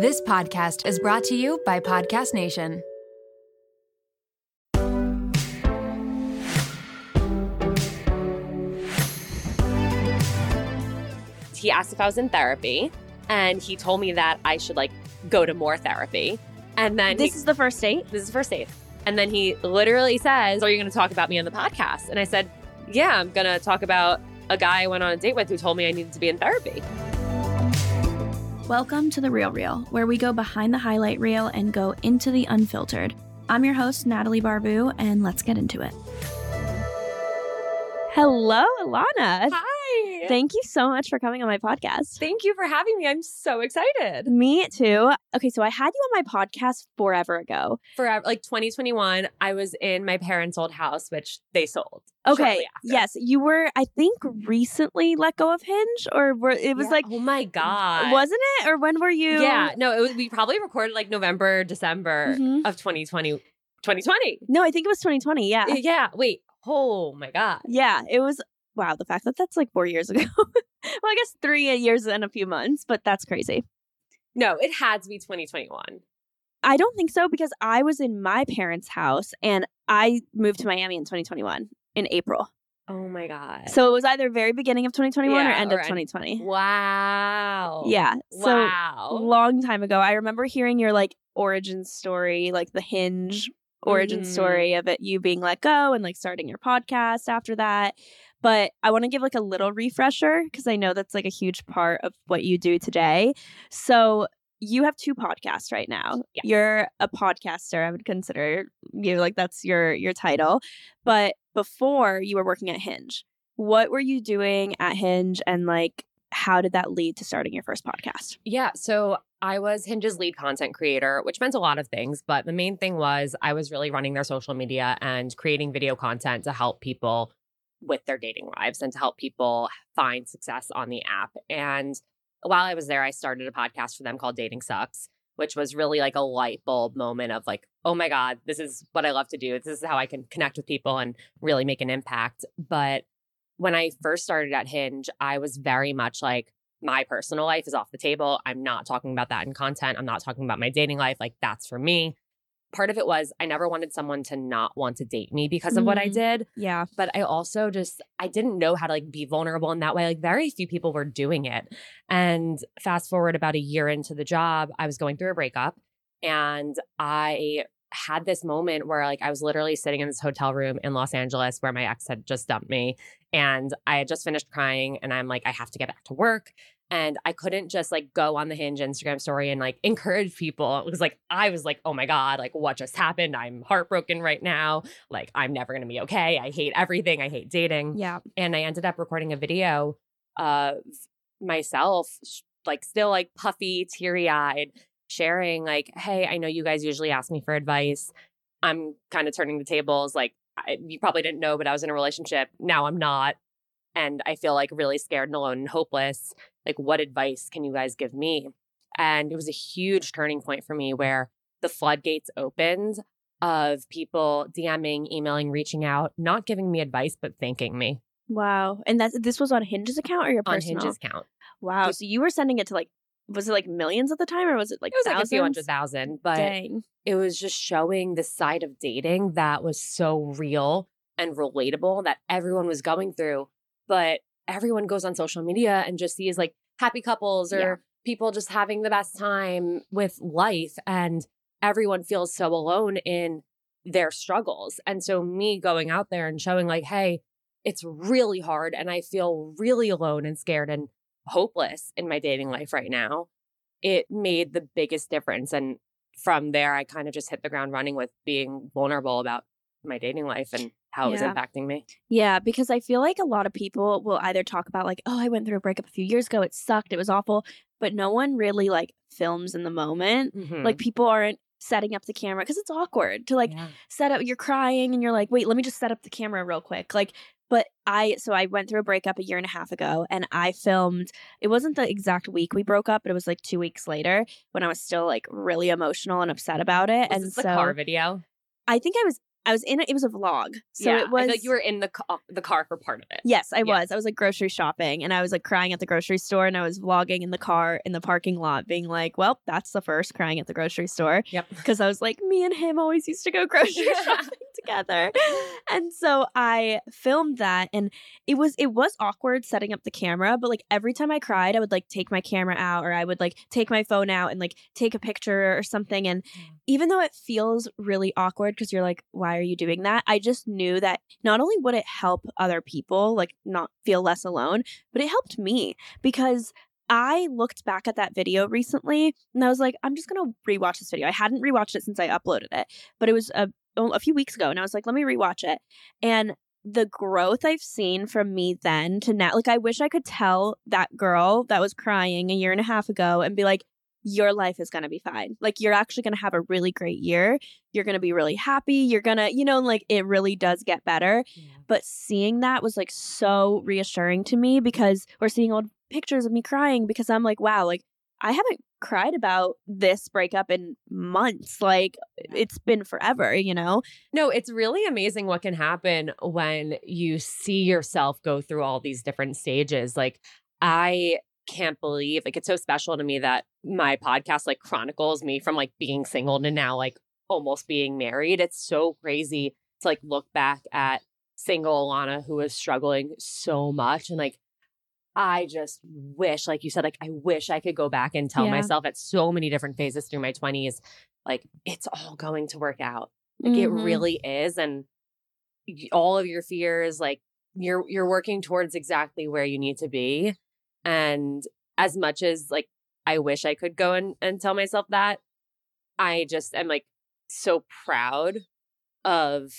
This podcast is brought to you by Podcast Nation. He asked if I was in therapy, and he told me that I should like go to more therapy. And then This he- is the first date. this is the first date. And then he literally says, Are you going to talk about me on the podcast? And I said, Yeah, I'm going to talk about a guy I went on a date with who told me I needed to be in therapy. Welcome to The Real Reel, where we go behind the highlight reel and go into the unfiltered. I'm your host, Natalie Barbu, and let's get into it. Hello, Ilana. Hi. Thank you so much for coming on my podcast. Thank you for having me. I'm so excited. Me too. Okay, so I had you on my podcast forever ago. Forever, like 2021, I was in my parents' old house, which they sold. Okay, yes, you were, I think, recently let go of Hinge, or were, it was Yeah. like, oh my God. wasn't it? Or when were you? Yeah, no, it was, we probably recorded like November, December Mhm. of 2020. 2020. No, I think it was 2020. Yeah. Yeah, wait. Oh my God. Yeah, it was wow, the fact that that's like 4 years ago. well, I guess 3 years and a few months, but that's crazy. No, it had to be 2021. I don't think so because I was in my parents' house and I moved to Miami in 2021 in April. Oh my God. So it was either very beginning of 2021 or end or of end- 2020. wow. Yeah. So wow. long time ago. I remember hearing your like origin story, like the hinge origin Mhm. story of it you being let go and like starting your podcast after that. But I want to give like a little refresher because I know that's like a huge part of what you do today. So you have two podcasts right now. Yes. You're a podcaster, I would consider you like that's your your title. But before you were working at Hinge. What were you doing at Hinge and like how did that lead to starting your first podcast? Yeah. So I was Hinge's lead content creator, which meant a lot of things. But the main thing was I was really running their social media and creating video content to help people with their dating lives and to help people find success on the app. And while I was there, I started a podcast for them called Dating Sucks, which was really like a light bulb moment of like, oh my God, this is what I love to do. This is how I can connect with people and really make an impact. But when I first started at Hinge, I was very much like, my personal life is off the table. I'm not talking about that in content. I'm not talking about my dating life. Like, that's for me. Part of it was I never wanted someone to not want to date me because of what I Mm. did. Yeah. But I also just, I didn't know how to like be vulnerable in that way. Like, very few people were doing it. And fast forward about a year into the job, I was going through a breakup and I had this moment where like I was literally sitting in this hotel room in Los Angeles where my ex had just dumped me and I had just finished crying and I'm like I have to get back to work and I couldn't just like go on the Hinge Instagram story and like encourage people. It was like I was like, "Oh my god, like what just happened? I'm heartbroken right now. Like I'm never going to be okay. I hate everything. I hate dating." Yeah. and I ended up recording a video of myself, like still like puffy, teary eyed, sharing like, "Hey, I know you guys usually ask me for advice. I'm kind of turning the tables. Like, I, you probably didn't know, but I was in a relationship. Now I'm not, and I feel like really scared and alone and hopeless. Like, what advice can you guys give me?" And it was a huge turning point for me where the floodgates opened of people DMing, emailing, reaching out, not giving me advice, but thanking me Wow. And that's this was on Hinge's account or your on personal? Hinge's account. Wow. So you were sending it to like was it like millions at the time or was it like It was like a few hundred thousand but Dang. it was just showing the side of dating that was so real and relatable that everyone was going through. But everyone goes on social media and just sees like happy couples or Yeah. people just having the best time with life. And everyone feels so alone in their struggles. And so, me going out there and showing, like, hey, it's really hard and I feel really alone and scared and hopeless in my dating life right now, it made the biggest difference. And from there, I kind of just hit the ground running with being vulnerable about my dating life and how it was impacting me. Yeah, because I feel like a lot of people will either talk about like, oh, I went through a breakup a few years ago, it sucked, it was awful, but no one really like films in the moment. Mhm. Like people aren't setting up the camera because it's awkward to like Yeah. set up you're crying and you're like wait let me just set up the camera real quick like but i so i went through a breakup a year and a half ago and i filmed it wasn't the exact week we broke up but it was like two weeks later when i was still like really emotional and upset about it Was and this so the car video? i think i was I was in it. It was a vlog, so yeah, it was like you were in the ca- the car for part of it. Yes, I Yeah. was. I was like grocery shopping and I was like crying at the grocery store and I was vlogging in the car in the parking lot, being like, well, that's the first crying at the grocery store. Yep. Because I was like, me and him always used to go grocery shopping together. And so I filmed that and it was it was awkward setting up the camera, but like every time I cried, I would like take my camera out or I would like take my phone out and like take a picture or something. And mm. even though it feels really awkward because you're like, why are you doing that? I just knew that not only would it help other people, like not feel less alone, but it helped me because I looked back at that video recently and I was like, I'm just going to rewatch this video. I hadn't rewatched it since I uploaded it, but it was a, oh, a few weeks ago. And I was like, let me rewatch it. And the growth I've seen from me then to now, like, I wish I could tell that girl that was crying a year and a half ago and be like, your life is going to be fine. Like, you're actually going to have a really great year. You're going to be really happy. You're going to, you know, like, it really does get better. But seeing that was like so reassuring to me because, we're seeing old pictures of me crying because I'm like, wow, like, I haven't cried about this breakup in months. Like, it's been forever, you know? No, it's really amazing what can happen when you see yourself go through all these different stages. Like, I can't believe, like, it's so special to me that my podcast, like, chronicles me from like being single to now, like, almost being married. It's so crazy to like look back at single Ilana who was struggling so much and like, I just wish, like you said, like I wish I could go back and tell Yeah. myself at so many different phases through my 20s, like it's all going to work out. Like it Mhm. really is. And all of your fears, like you're you're working towards exactly where you need to be. And as much as like I wish I could go and, and tell myself that, I just am like so proud of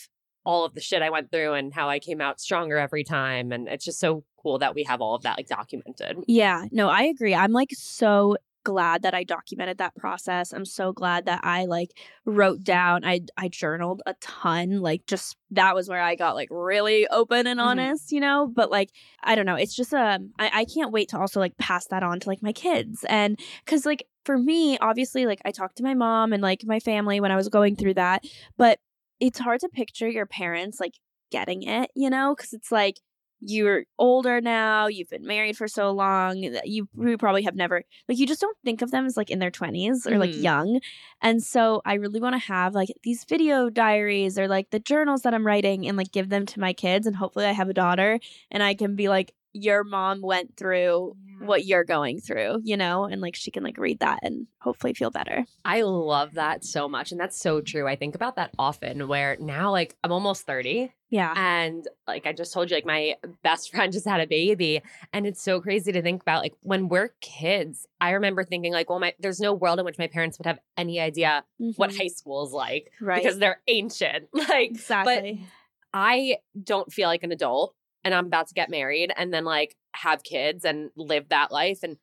all of the shit I went through and how I came out stronger every time. And it's just so cool that we have all of that like documented. Yeah, no, I agree. I'm like so glad that I documented that process. I'm so glad that I like wrote down I I journaled a ton. Like just that was where I got like really open and Mhm. honest, you know? But like I don't know, it's just um I, I can't wait to also like pass that on to like my kids. And cuz like for me, obviously like I talked to my mom and like my family when I was going through that, but it's hard to picture your parents like getting it, you know? Cuz it's like you're older now, you've been married for so long, that you, you probably have never like you just don't think of them as like in their 20s or like Mhm. young. And so I really want to have like these video diaries or like the journals that I'm writing and like give them to my kids and hopefully I have a daughter and I can be like your mom went through what you're going through, you know, and like she can like read that and hopefully feel better. I love that so much. And that's so true. I think about that often where now, like, I'm almost 30. Yeah. And like I just told you, like my best friend just had a baby. And it's so crazy to think about like when we're kids, I remember thinking, like, well, my there's no world in which my parents would have any idea what Mhm. high school is like right. because they're ancient. Like exactly. I don't feel like an adult and I'm about to get married and then like have kids and live that life. And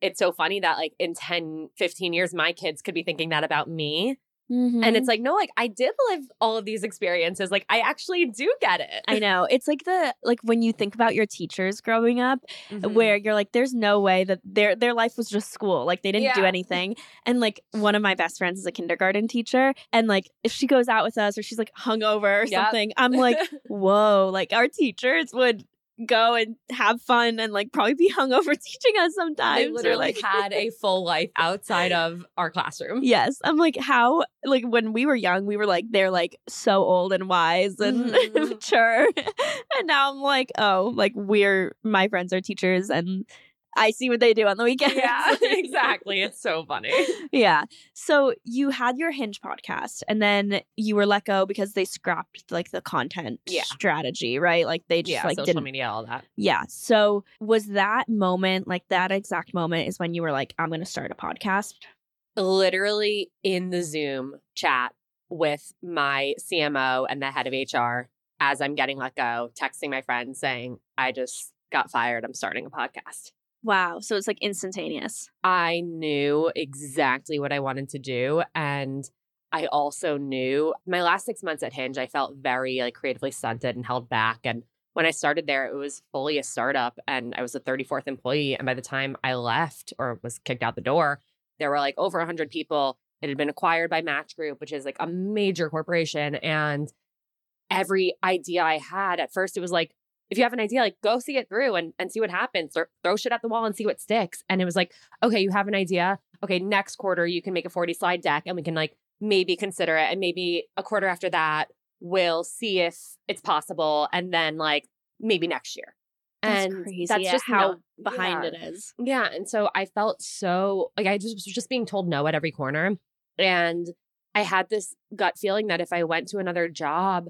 it's so funny that like in 10, 15 years, my kids could be thinking that about me. Mhm. And it's like, no, like I did live all of these experiences. Like I actually do get it. I know. It's like the like when you think about your teachers growing up Mhm. where you're like there's no way that their their life was just school. Like they didn't do anything. And like one of my best friends is a kindergarten teacher and like if she goes out with us or she's like hungover or Yep. something, I'm like, "Whoa, like our teachers would go and have fun and like probably be hungover teaching us sometimes." Or, literally like had a full life outside of our classroom. Yes. I'm like, how, like, when we were young, we were like, they're like so old and wise and Mhm. mature. and now I'm like, oh, like, we're, my friends are teachers and I see what they do on the weekend. Yeah, exactly. It's so funny. yeah. So you had your Hinge podcast and then you were let go because they scrapped like the content Yeah. strategy, right? Like, they just Yeah, like social didn't. media, all that. Yeah. So was that moment, like, that exact moment is when you were like, I'm going to start a podcast? literally in the Zoom chat with my CMO and the head of HR as I'm getting let go, texting my friend saying, I just got fired. I'm starting a podcast. Wow. So it's like instantaneous. I knew exactly what I wanted to do. And I also knew my last six months at Hinge, I felt very like creatively stunted and held back. And when I started there, it was fully a startup and I was the 34th employee. And by the time I left or was kicked out the door, there were like over 100 people. It had been acquired by Match Group, which is like a major corporation. And every idea I had at first, it was like, if you have an idea, like go see it through and, and see what happens or throw shit at the wall and see what sticks. And it was like, okay, you have an idea. Okay, next quarter, you can make a 40 slide deck and we can like maybe consider it. And maybe a quarter after that, we'll see if it's possible. And then like maybe next year. That's and crazy that's at just how no- behind yeah. it is. Yeah. And so I felt so like I just was just being told no at every corner. And I had this gut feeling that if I went to another job,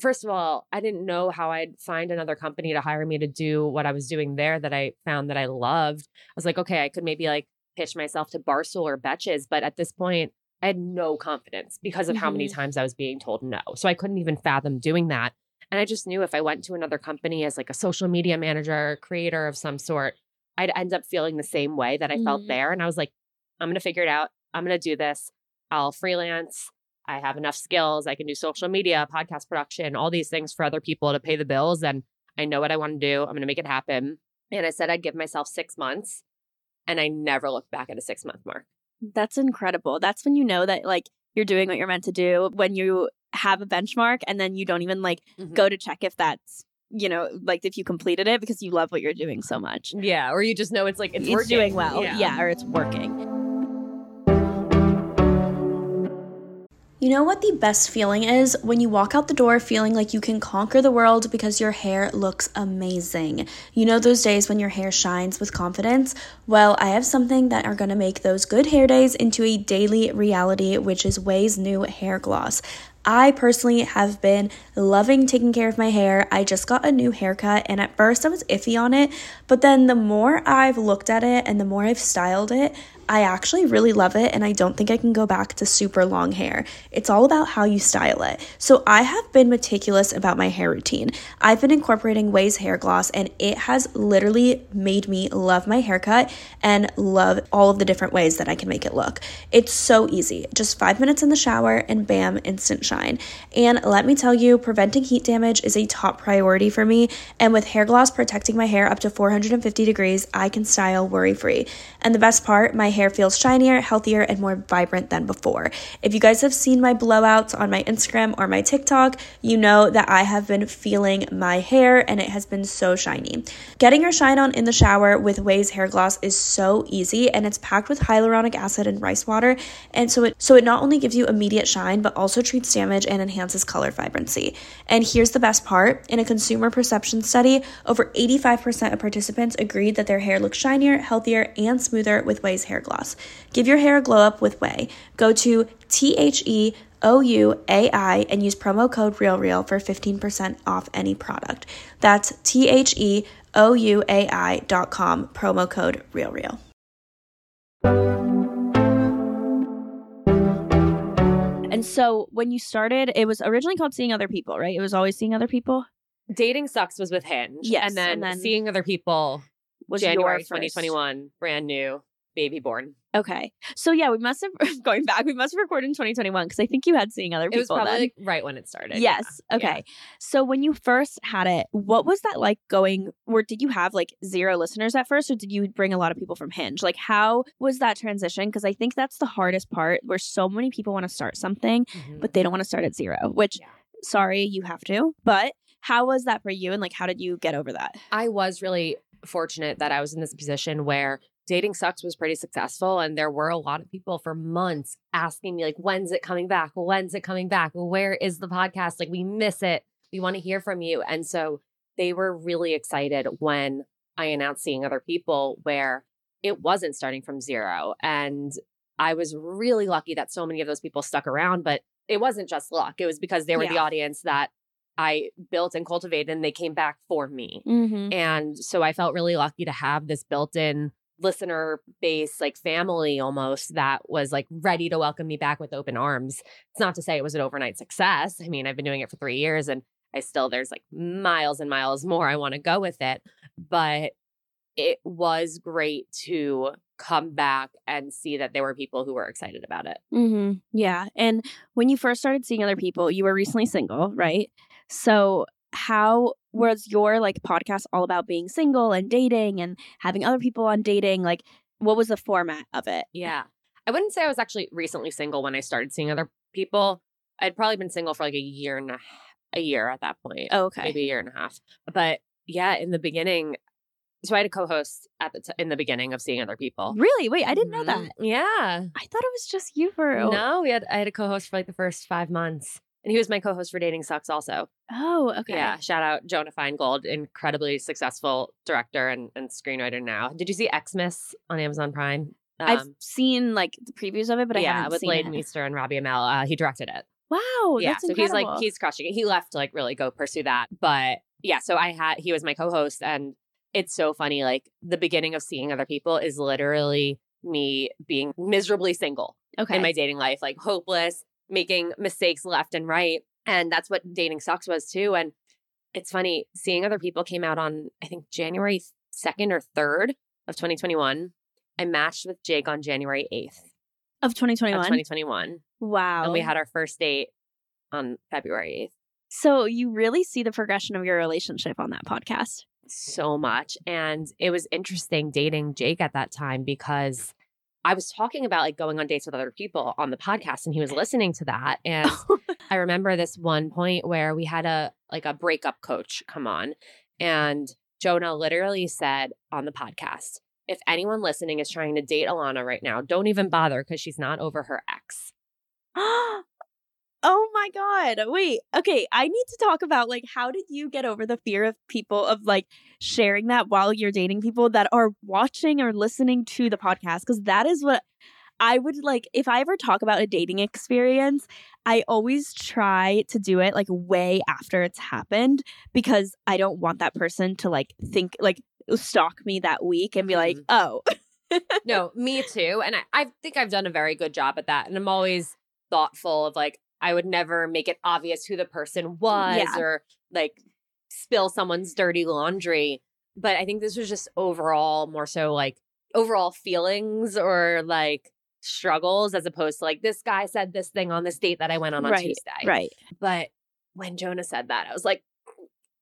first of all, I didn't know how I'd find another company to hire me to do what I was doing there that I found that I loved. I was like, okay, I could maybe like pitch myself to Barstool or Betches. But at this point, I had no confidence because of how many Mhm. times I was being told no. So I couldn't even fathom doing that. And I just knew if I went to another company as like a social media manager, or creator of some sort, I'd end up feeling the same way that I felt Mhm. there. And I was like, I'm going to figure it out. I'm going to do this. I'll freelance. I have enough skills. I can do social media, podcast production, all these things for other people to pay the bills. And I know what I want to do. I'm going to make it happen. And I said I'd give myself six months. And I never looked back at a six month mark. That's incredible. That's when you know that like you're doing what you're meant to do when you have a benchmark and then you don't even like Mm-hmm. go to check if that's you know like if you completed it because you love what you're doing so much. Yeah. Or you just know it's like, it's, It's, working. doing well. Yeah. or it's working. You know what the best feeling is? When you walk out the door feeling like you can conquer the world because your hair looks amazing. You know those days when your hair shines with confidence? Well, I have something that are to make those good hair days into a daily reality, which is OUAI's new hair gloss. I personally have been loving taking care of my hair. I just got a new haircut, and at first I was iffy on it, but then the more I've looked at it and the more I've styled it, I actually really love it, and I don't think I can go back to super long hair. It's all about how you style it. So, I have been meticulous about my hair routine. I've been incorporating OUAI's hair gloss, and it has literally made me love my haircut and love all of the different ways that I can make it look. It's so easy. Just five minutes in the shower, and bam, instant shine. And let me tell you, preventing heat damage is a top priority for me. And with hair gloss protecting my hair up to 450 degrees, I can style worry free. And the best part, my hair feels shinier, healthier, and more vibrant than before. If you guys have seen my blowouts on my Instagram or my TikTok, you know that I have been feeling my hair and it has been so shiny. Getting your shine on in the shower with OUAI's hair gloss is so easy and it's packed with hyaluronic acid and rice water. And so it so it not only gives you immediate shine, but also treats damage and enhances color vibrancy. And here's the best part in a consumer perception study, over 85% of participants agreed that their hair looks shinier, healthier, and smoother with OUAI's hair gloss. Give your hair a glow up with OUAI. Go to T H E O U A I and use promo code RealReel for 15% off any product. That's T H E O U A I dot com, promo code RealReel. And so when you started, it was originally called Seeing Other People, right? It was always Seeing Other People. Dating Sucks was with Hinge. Yes, And then, and then seeing other people, Was January your first. 2021, brand new, baby born. Okay. So yeah, we must have going back. We must have recorded in 2021 because I think you had Seeing Other people. It was probably like right when it started. Yes. Yeah. Okay. Yeah. So when you first had it, what was that like going or did you have like zero listeners at first or did you bring a lot of people from Hinge? Like how was that transition? Because I think that's the hardest part where so many people want to start something, Mhm. but they don't want to start at zero, which Yeah. sorry, you have to. But how was that for you and like how did you get over that? I was really fortunate that I was in this position where Dating Sucks was pretty successful. And there were a lot of people for months asking me, like, when's it coming back? When's it coming back? Where is the podcast? Like, we miss it. We want to hear from you. And so they were really excited when I announced seeing other people where it wasn't starting from zero. And I was really lucky that so many of those people stuck around, but it wasn't just luck. It was because they were the audience that I built and cultivated and they came back for me. Mm-hmm. And so I felt really lucky to have this built in listener base, like family almost, that was like ready to welcome me back with open arms. It's not to say it was an overnight success. I mean, I've been doing it for three years and I still, there's like miles and miles more I want to go with it. But it was great to come back and see that there were people who were excited about it. Mm-hmm. Yeah. And when you first started seeing other people, you were recently single, right? So how was your like podcast all about being single and dating and having other people on dating? Like what was the format of it? Yeah. I wouldn't say I was actually recently single when I started seeing other people. I'd probably been single for like a year and a a year at that point. Oh, okay. maybe a year and a half. But yeah, in the beginning, so I had a co-host at the t- in the beginning of seeing other people. Really? Wait, I didn't know that. Mm-hmm. Yeah, I thought it was just you for. No, we had I had a co-host for like the first five months, and he was my co-host for Dating Sucks also. oh okay. Yeah, shout out Jonah Feingold, incredibly successful director and, and screenwriter now. Did you see EXmas on Amazon Prime? I've Um, seen like the previews of it, but I yeah, haven't with seen Leighton it. Meester and Robbie Amell. Uh, he directed it. Wow, yeah, so he's like he's crushing it. He left to like really go pursue that, but yeah. So I had he was my co-host, and it's so funny. Like the beginning of seeing other people is literally me being miserably single okay. in my dating life, like hopeless, making mistakes left and right, and that's what dating sucks was too. And it's funny seeing other people came out on I think January second or third of 2021. I matched with Jake on January 8th of of 2021. 2021. wow. And we had our first date on February 8th. so you really see the progression of your relationship on that podcast. So much. And it was interesting dating Jake at that time because I was talking about like going on dates with other people on the podcast and he was listening to that. And I remember this one point where we had a like a breakup coach come on and Jonah literally said on the podcast, if anyone listening is trying to date Ilana right now, don't even bother because she's not over her ex. Oh oh my god. Wait. Okay, I need to talk about like how did you get over the fear of people of like sharing that while you're dating people that are watching or listening to the podcast cuz that is what I would like if I ever talk about a dating experience, I always try to do it like way after it's happened because I don't want that person to like think like stalk me that week and be like, Mhm. "Oh, no, me too. And I, I think I've done a very good job at that. And I'm always thoughtful of like, I would never make it obvious who the person was Yeah. or like spill someone's dirty laundry. But I think this was just overall more so like overall feelings or like struggles as opposed to like this guy said this thing on this date that I went on on right, Tuesday. right." But when Jonah said that, I was like,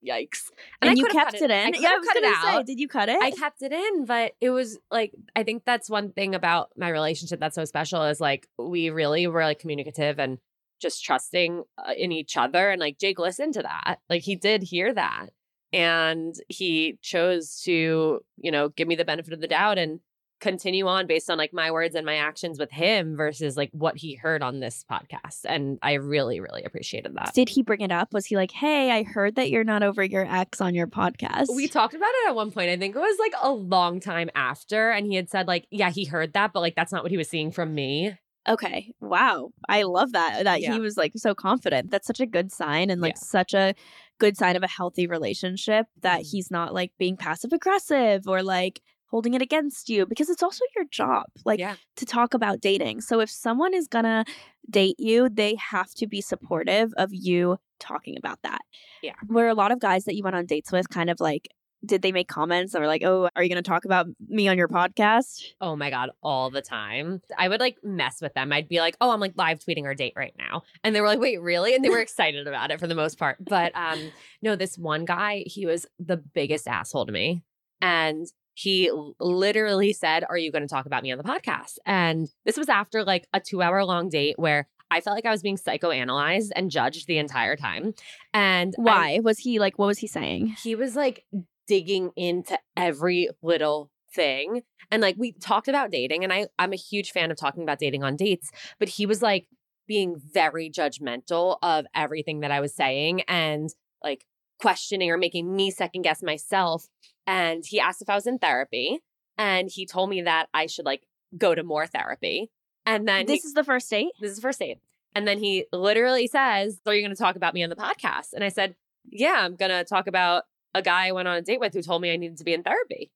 yikes. And, I you kept it, in. could've Yeah, I was cut it gonna say, did you cut it? I kept it in, but it was like I think that's one thing about my relationship that's so special is like we really were like communicative and just trusting uh, in each other and like Jake listened to that. Like he did hear that and he chose to, you know, give me the benefit of the doubt and continue on based on like my words and my actions with him versus like what he heard on this podcast and I really really appreciated that. Did he bring it up? Was he like, "Hey, I heard that you're not over your ex on your podcast"? We talked about it at one point. I think it was like a long time after. And he had said, like, yeah, he heard that, but like that's not what he was seeing from me. Okay. Wow, I love that. That Yeah. he was like so confident. That's such a good sign, and like Yeah. such a good sign of a healthy relationship that Mhm. he's not like being passive aggressive or like holding it against you because it's also your job. Like yeah. to talk about dating. So if someone is gonna date you, they have to be supportive of you talking about that. Yeah. Where a lot of guys that you went on dates with kind of like, did they make comments that were like, oh, are you gonna talk about me on your podcast? Oh my God, all the time. I would like mess with them. I'd be like, oh, I'm like live tweeting our date right now. And they were like, wait, really? And they were excited about it for the most part. But um, no, this one guy, he was the biggest asshole to me. And he literally said, Are you going to talk about me on the podcast? And this was after like a two hour long date where I felt like I was being psychoanalyzed and judged the entire time. And I- Why was he like? What was he saying? he was like digging into every little thing and like we talked about dating and I I'm a huge fan of talking about dating on dates but he was like being very judgmental of everything that I was saying and like questioning or making me second guess myself and he asked if I was in therapy and he told me that I should like go to more therapy and then he- This is the first date. this is the first date. And then he literally says, Are you going to talk about me on the podcast? And I said, Yeah, I'm going to talk about a guy I went on a date with who told me I needed to be in therapy.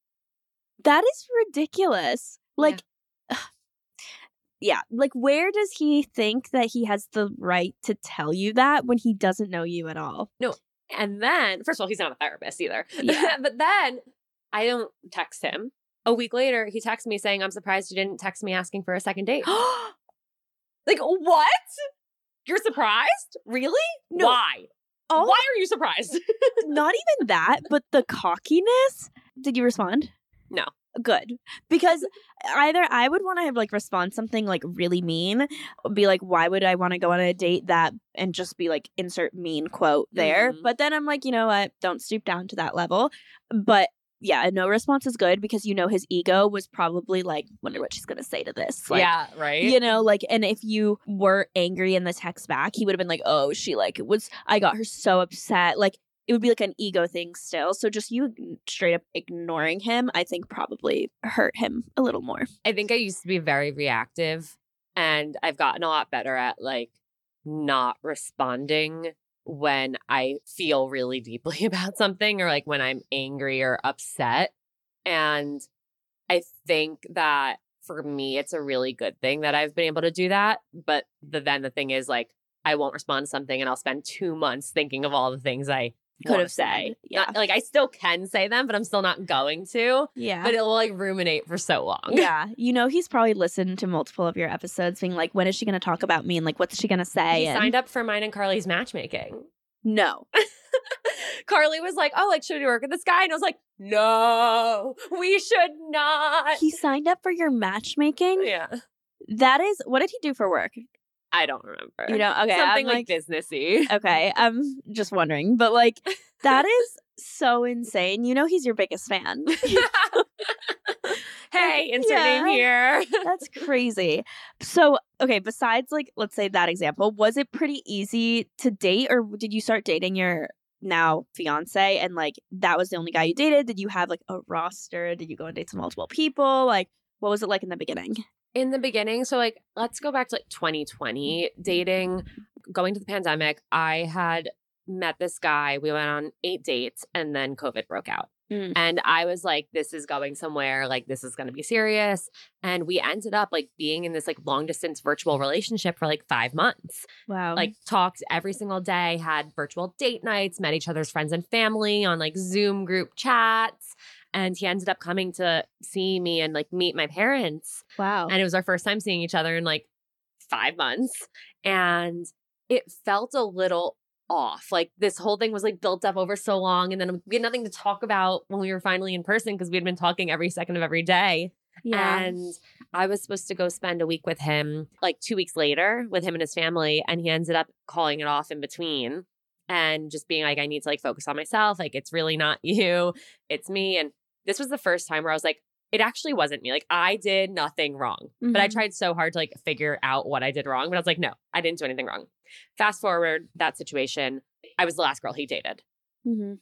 That is ridiculous. Like, yeah, like where does he think that he has the right to tell you that when he doesn't know you at all? No. And then, first of all, he's not a therapist either. Yeah. but then I don't text him. A week later, he texts me saying, I'm surprised you didn't text me asking for a second date. like, what? You're surprised? Really? No. Why? All- Why are you surprised? Not even that, but the cockiness. Did you respond? No. good because either I would want to have like respond something like really mean, be like, why would I want to go on a date that and just be like insert mean quote there. Mhm. But then I'm like, you know what? Don't stoop down to that level. But yeah, no response is good because you know his ego was probably like, wonder what she's gonna say to this. Like, yeah, right. You know, like, and if you were angry in the text back, he would have been like, "Oh, she like was. I got her so upset." Like, it would be like an ego thing still. So just you straight up ignoring him, I think probably hurt him a little more. I think I used to be very reactive and I've gotten a lot better at like not responding when I feel really deeply about something or like when I'm angry or upset. And I think that for me, it's a really good thing that I've been able to do that. But the, then the thing is, like, I won't respond to something and I'll spend two months thinking of all the things I Could have said, yeah. Not- like, I still can say them, but I'm still not going to. Yeah. But it will like ruminate for so long. yeah, you know he's probably listened to multiple of your episodes, being like, "When is she going to talk about me?" and like, "What's she going to say?" He and signed up for mine and Carly's matchmaking. no, Carly was like, "Oh, like should we work with this guy?" And I was like, "No, we should not." he signed up for your matchmaking. yeah, That is, what did he do for work? I don't remember. You know, okay, something I'm like, businessy. Okay, I'm just wondering, but like, that is so insane. You know, he's your biggest fan. hey, interning Yeah. here. That's crazy. So, okay, besides like let's say that example, was it pretty easy to date or did you start dating your now fiance and like that was the only guy you dated? Did you have like a roster? Did you go and date with multiple people? Like what was it like in the beginning? In the beginning so like let's go back to like 2020 dating going to the pandemic i had met this guy we went on eight dates and then covid broke out. Mm. and i was like this is going somewhere like this is going to be serious. And we ended up like being in this like long distance virtual relationship for like five months. Wow. like talked every single day had virtual date nights met each other's friends and family on like zoom group chats and he ended up coming to see me and like meet my parents. Wow. and it was our first time seeing each other in like five months and it felt a little off. Like this whole thing was like built up over so long and then we had nothing to talk about when we were finally in person because we had been talking every second of every day. Yeah. and i was supposed to go spend a week with him like two weeks later with him and his family and he ended up calling it off in between and just being like i need to like focus on myself. Like it's really not you it's me. And this was the first time where i was like it actually wasn't me like i did nothing wrong but I Mhm. tried so hard to like figure out what I did wrong. But I was like, no, I didn't do anything wrong. Fast forward that situation, I was the last girl he dated. Mhm.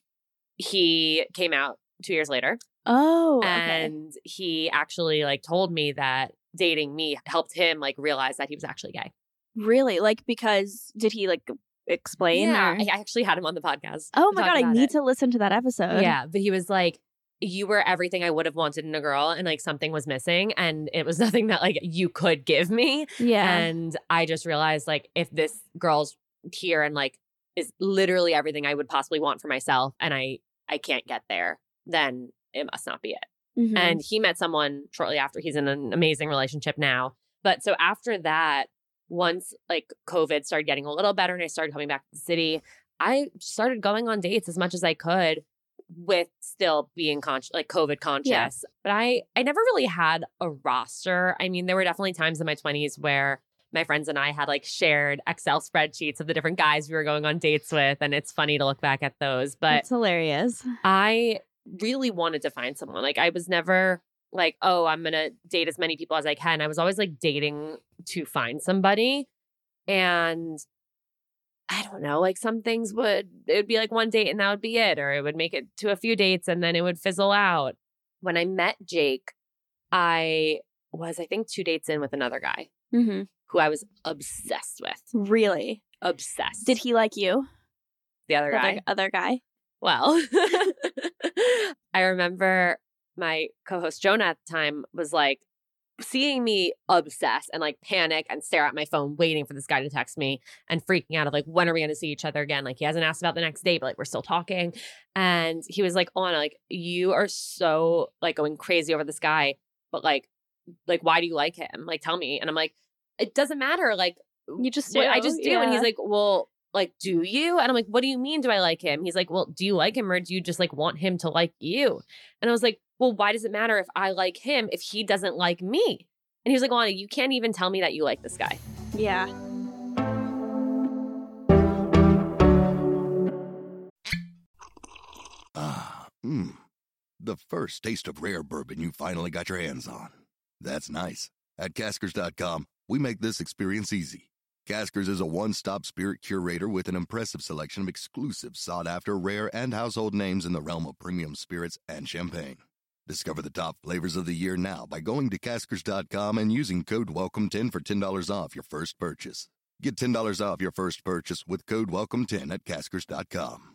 He came out two years later Oh, okay. and he actually like told me that dating me helped him like realize that he was actually gay. really like because did he like explain? yeah, or- I actually had him on the podcast. Oh my god, I need it. to listen to that episode. Yeah, but he was like, you were everything I would have wanted in a girl, and like something was missing, and it was nothing that like you could give me. Yeah. And I just realized like if this girl's here and like is literally everything I would possibly want for myself and I I can't get there, then it must not be it. Mhm. And he met someone shortly after. He's in an amazing relationship now. But so after that, once like COVID started getting a little better and I started coming back to the city, I started going on dates as much as I could with still being conscious like COVID conscious. But I I never really had a roster. I mean, there were definitely times in my 20s where my friends and I had like shared Excel spreadsheets of the different guys we were going on dates with and it's funny to look back at those. But it's hilarious. I really wanted to find someone. Like I was never like, oh, I'm gonna date as many people as I can. I was always like dating to find somebody. And I don't know, like some things would it would be like one date and that would be it, or it would make it to a few dates and then it would fizzle out. When I met Jake, I was, I think, two dates in with another guy hmm who I was obsessed with. Really? Obsessed. Did he like you? the other The guy? Other, other guy? Well, I remember my co host Jonah at the time was like seeing me obsess and like panic and stare at my phone, waiting for this guy to text me and freaking out of like, when are we going to see each other again? Like, he hasn't asked about the next date, but like, we're still talking. And he was like, Ilana, like, you are so like going crazy over this guy, but like, like, why do you like him? Like, tell me. And I'm like, it doesn't matter. Like, You just what- I just do. And he's like, well, like, do you? And I'm like, what do you mean? Do I like him? He's like, well, do you like him or do you just like want him to like you? And I was like, well, why does it matter if I like him if he doesn't like me? And he was like, Ilana, you can't even tell me that you like this guy. Yeah. Ah, mmm. The first taste of rare bourbon you finally got your hands on. That's nice. At caskers.com, we make this experience easy. Caskers is a one stop spirit curator with an impressive selection of exclusive, sought after, rare, and household names in the realm of premium spirits and champagne. Discover the top flavors of the year now by going to caskers.com and using code WELCOME10 for $10 off your first purchase. Get $10 off your first purchase with code WELCOME10 at caskers.com.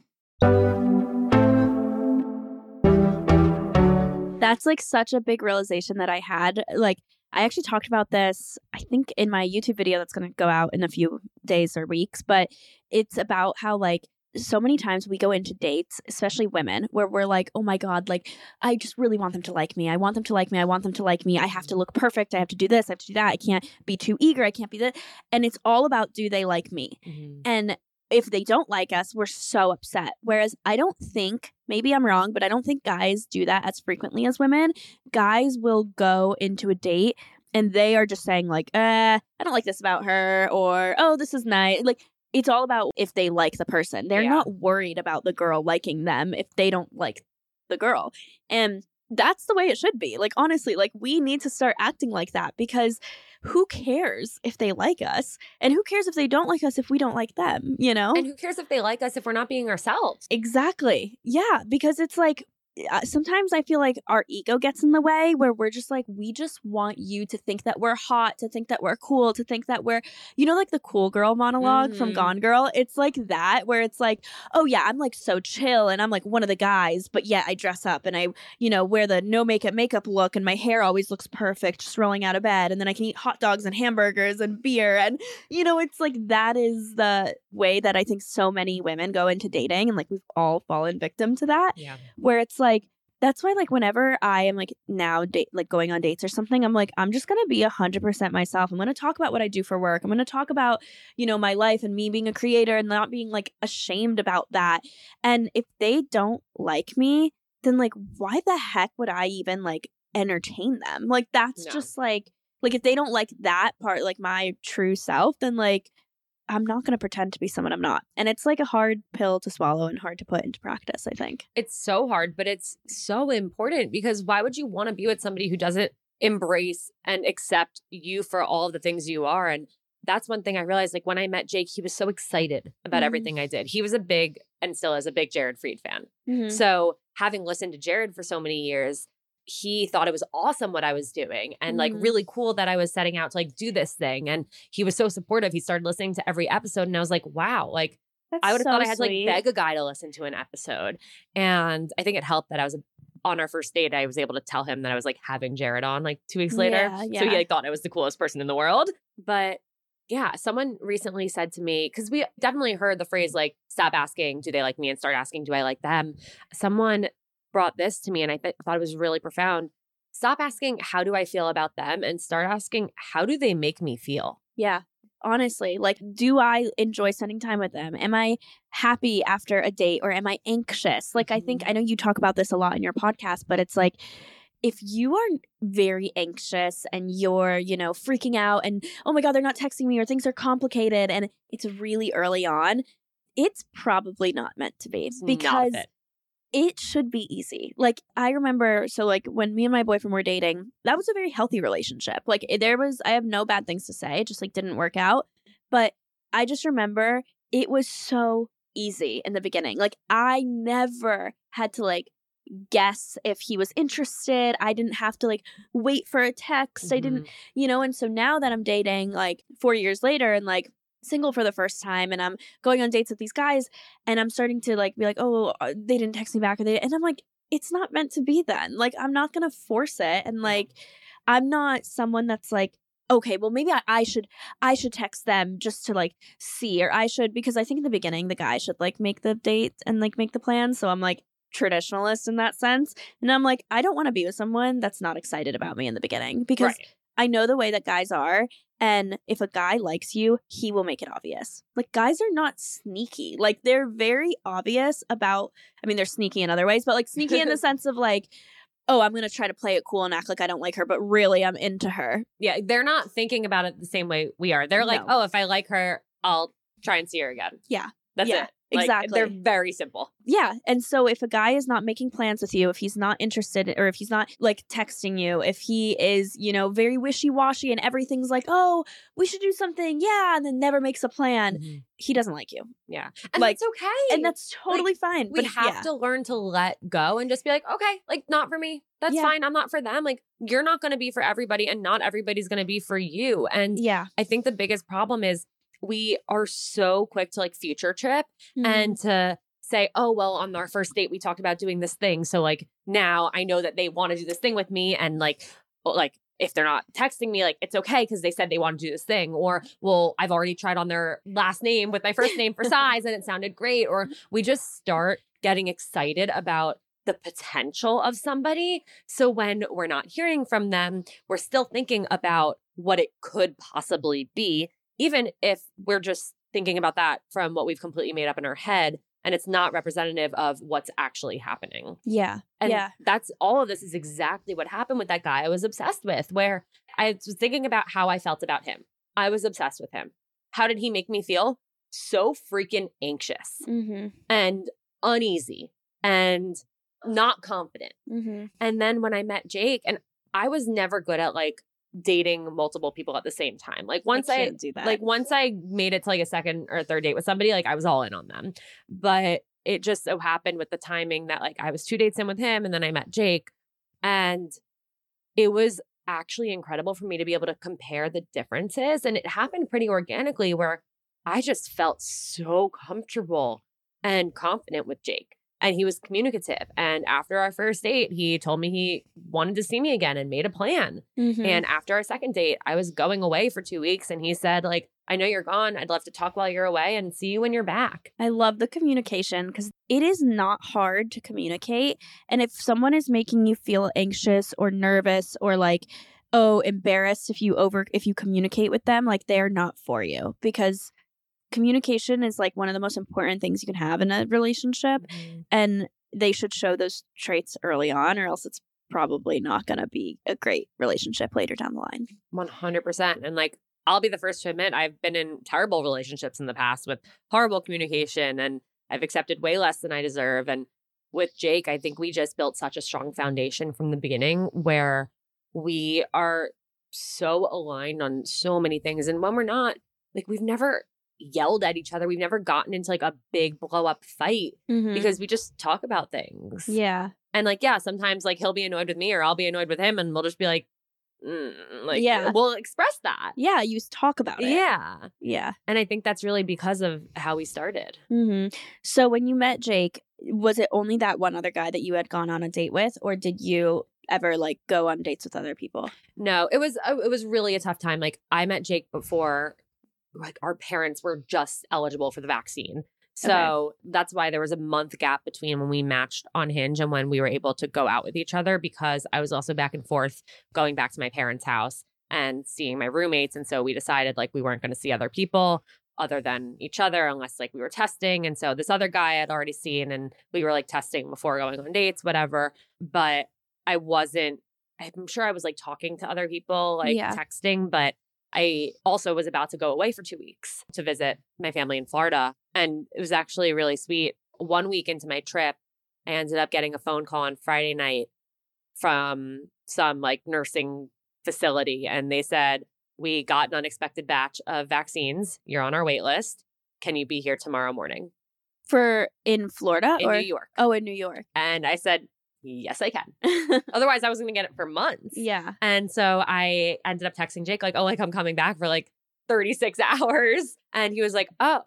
That's like such a big realization that I had. Like, I actually talked about this, I think, in my YouTube video that's going to go out in a few days or weeks, but it's about how, like, so many times we go into dates, especially women, where we're like, oh my God, like, I just really want them to like me. I want them to like me. I want them to like me. I have to look perfect. I have to do this. I have to do that. I can't be too eager. I can't be that. And it's all about do they like me? Mm-hmm. And if they don't like us, we're so upset. Whereas I don't think, maybe I'm wrong, but I don't think guys do that as frequently as women. Guys will go into a date and they are just saying, like, uh, I don't like this about her, or oh, this is nice. Like, it's all about if they like the person. They're Yeah. not worried about the girl liking them if they don't like the girl. And that's the way it should be. Like, honestly, like, we need to start acting like that because who cares if they like us? And who cares if they don't like us if we don't like them, you know? And who cares if they like us if we're not being ourselves? Exactly. Yeah, because it's like sometimes I feel like our ego gets in the way where we're just like, we just want you to think that we're hot, to think that we're cool, to think that we're, you know, like the cool girl monolog from Mhm. Gone Girl. It's like that, where it's like, oh yeah, I'm like so chill and I'm like one of the guys, but yeah, I dress up and I, you know, wear the no makeup makeup look and my hair always looks perfect just rolling out of bed. And then I can eat hot dogs and hamburgers and beer. And, you know, it's like that is the way that I think so many women go into dating. And like we've all fallen victim to that Yeah. where it's like that's why like whenever I am like now date like going on dates or something, I'm like I'm just gonna be a hundred percent myself. I'm gonna talk about what I do for work. I'm gonna talk about you know my life and me being a creator and not being like ashamed about that. And if they don't like me, then like why the heck would I even like entertain them? Like that's No. just like like if they don't like that part, like my true self, then like I'm not going to pretend to be someone I'm not. And it's like a hard pill to swallow and hard to put into practice, I think. It's so hard, but it's so important because why would you want to be with somebody who doesn't embrace and accept you for all of the things you are? And that's one thing I realized. Like when I met Jake, he was so excited about Mhm. everything I did. He was a big and still is a big Jared Freid fan. Mm-hmm. So having listened to Jared for so many years, he thought it was awesome what I was doing and like Mhm. really cool that I was setting out to like do this thing. And he was so supportive. He started listening to every episode and I was like, wow, like I would have thought I had to like beg a guy to listen to an episode. And I think it helped that I was on our first date. I was able to tell him that I was like having Jared on like two weeks later. Yeah, So he like thought I was the coolest person in the world. But yeah, someone recently said to me, because we definitely heard the phrase like, stop asking, do they like me? And start asking, do I like them? Someone brought this to me and I th- thought it was really profound. Stop asking, how do I feel about them? And start asking, how do they make me feel? Yeah. Honestly, like, do I enjoy spending time with them? Am I happy after a date or am I anxious? Like, I think, Mhm. I know you talk about this a lot in your podcast, but it's like, if you are very anxious and you're, you know, freaking out and, oh my God, they're not texting me or things are complicated and it's really early on, it's probably not meant to be because it. It should be easy. Like I remember, so like when me and my boyfriend were dating, that was a very healthy relationship. Like there was, I have no bad things to say. It just like didn't work out. But I just remember it was so easy in the beginning. Like I never had to like guess if he was interested. I didn't have to like wait for a text. I didn't, Mhm. you know. And so now that I'm dating, like four years later, and like single for the first time and I'm going on dates with these guys and I'm starting to like be like, oh, uh, they didn't text me back or they and I'm like, it's not meant to be then. Like I'm not gonna force it. And like I'm not someone that's like, okay, well maybe I, I should I should text them just to like see or I should because I think in the beginning the guy should like make the date and like make the plan. So I'm like traditionalist in that sense. And I'm like, I don't want to be with someone that's not excited about me in the beginning because Right. I know the way that guys are. And if a guy likes you, he will make it obvious. Like, guys are not sneaky. Like, they're very obvious about, I mean, they're sneaky in other ways, but like sneaky in the sense of like, oh, I'm going to try to play it cool and act like I don't like her, but really I'm into her. Yeah, they're not thinking about it the same way we are. They're like, No. oh, if I like her, I'll try and see her again. Yeah. That's Yeah, it. Like, exactly. They're very simple. Yeah. And so if a guy is not making plans with you, if he's not interested or if he's not like texting you, if he is, you know, very wishy washy and everything's like, oh, we should do something. Yeah. And then never makes a plan, mm-hmm. he doesn't like you. Yeah. And Like- that's okay. And that's totally fine. we but have yeah. to learn to let go and just be like, okay, like not for me. That's Yeah. fine. I'm not for them. Like you're not going to be for everybody and not everybody's going to be for you. And Yeah. I think the biggest problem is we are so quick to like future trip Mm-hmm. and to say, oh, well, on our first date, we talked about doing this thing. So like now I know that they want to do this thing with me. And like, like, if they're not texting me, like it's okay because they said they want to do this thing. Or, well, I've already tried on their last name with my first name for size and it sounded great. Or we just start getting excited about the potential of somebody. So when we're not hearing from them, we're still thinking about what it could possibly be, even if we're just thinking about that from what we've completely made up in our head and it's not representative of what's actually happening. yeah. And yeah. that's all of this is exactly what happened with that guy I was obsessed with, where I was thinking about how I felt about him. I was obsessed with him. How did he make me feel? So freaking anxious Mm-hmm. and uneasy and not confident. Mm-hmm. And then when I met Jake, and I was never good at like dating multiple people at the same time. Like once I, can't do that. like once I made it to like a second or third date with somebody, like I was all in on them. But it just so happened with the timing that like I was two dates in with him and then I met Jake. And it was actually incredible for me to be able to compare the differences. And it happened pretty organically where I just felt so comfortable and confident with Jake. And he was communicative. And after our first date, he told me he wanted to see me again and made a plan. Mhm. And after our second date, I was going away for two weeks. And he said, like, I know you're gone. I'd love to talk while you're away and see you when you're back. I love the communication because it is not hard to communicate. And if someone is making you feel anxious or nervous or like, oh, embarrassed if you over if you communicate with them, like they're not for you because communication is like one of the most important things you can have in a relationship. Mm-hmm. And they should show those traits early on, or else it's probably not going to be a great relationship later down the line. 100%. And like, I'll be the first to admit I've been in terrible relationships in the past with horrible communication and I've accepted way less than I deserve. And with Jake, I think we just built such a strong foundation from the beginning where we are so aligned on so many things. And when we're not, like, we've never yelled at each other, we've never gotten into like a big blow up fight because we just talk about things. yeah. And like, yeah, sometimes like he'll be annoyed with me or I'll be annoyed with him and we'll just be like, mm, like, Yeah. we'll express that. Yeah. You talk about it. Yeah. Yeah. And I think that's really because of how we started. hmm So when you met Jake, was it only that one other guy that you had gone on a date with, or did you ever like go on dates with other people? No, it was uh, it was really a tough time. Like I met Jake before like our parents were just eligible for the vaccine. So that's why there was a month gap between when we matched on Hinge and when we were able to go out with each other because I was also back and forth going back to my parents' house and seeing my roommates. And so we decided like we weren't going to see other people other than each other unless like we were testing. And so this other guy I'd already seen and we were like testing before going on dates, whatever. But I wasn't, I'm sure I was like talking to other people, like Yeah. texting, but I also was about to go away for two weeks to visit my family in Florida. And it was actually really sweet. One week into my trip, I ended up getting a phone call on Friday night from some like nursing facility. And they said, We got an unexpected batch of vaccines. You're on our wait list. Can you be here tomorrow morning For in Florida in or New York? oh, in New York. And I said, Yes, I can. Otherwise, I was going to get it for months. yeah. And so I ended up texting Jake, like, oh, like I'm coming back for like 36 hours. And he was like, oh,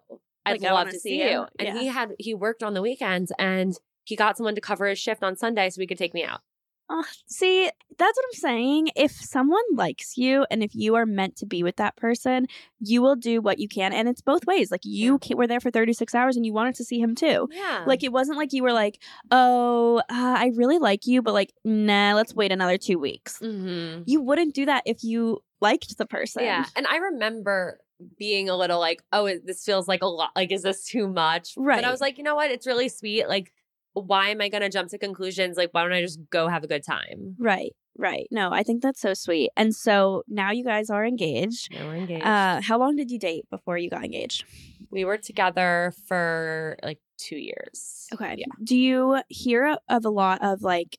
I'd Like, love see see you. you. And Yeah. he had, he worked on the weekends and he got someone to cover his shift on Sunday so he could take me out. Oh, see, that's what I'm saying. If someone likes you and if you are meant to be with that person, you will do what you can. And it's both ways. Like you ca- were there for 36 hours and you wanted to see him too. Yeah. Like it wasn't like you were like, oh, uh, I really like you, but like, nah, let's wait another two weeks. hmm You wouldn't do that if you liked the person. Yeah. And I remember being a little like, oh, this feels like a lot. Like, is this too much? But Right. I was like, you know what? It's really sweet. Like, why am I going to jump to conclusions? Like, why don't I just go have a good time? Right. Right. No, I think that's so sweet. And so now you guys are engaged. Now we're engaged. Uh, how long did you date before you got engaged? we were together for like two years. Okay. Yeah. Do you hear of a lot of like,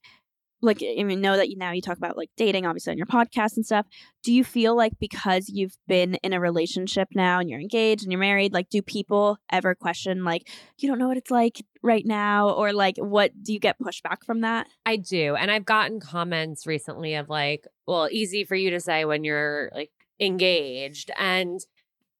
like I mean, know that you now you talk about like dating, obviously on your podcast and stuff. Do you feel like because you've been in a relationship now and you're engaged and you're married, like, do people ever question like you don't know what it's like right now, or like what do you get pushback from that? I do. And I've gotten comments recently of like, well, easy for you to say when you're like engaged. And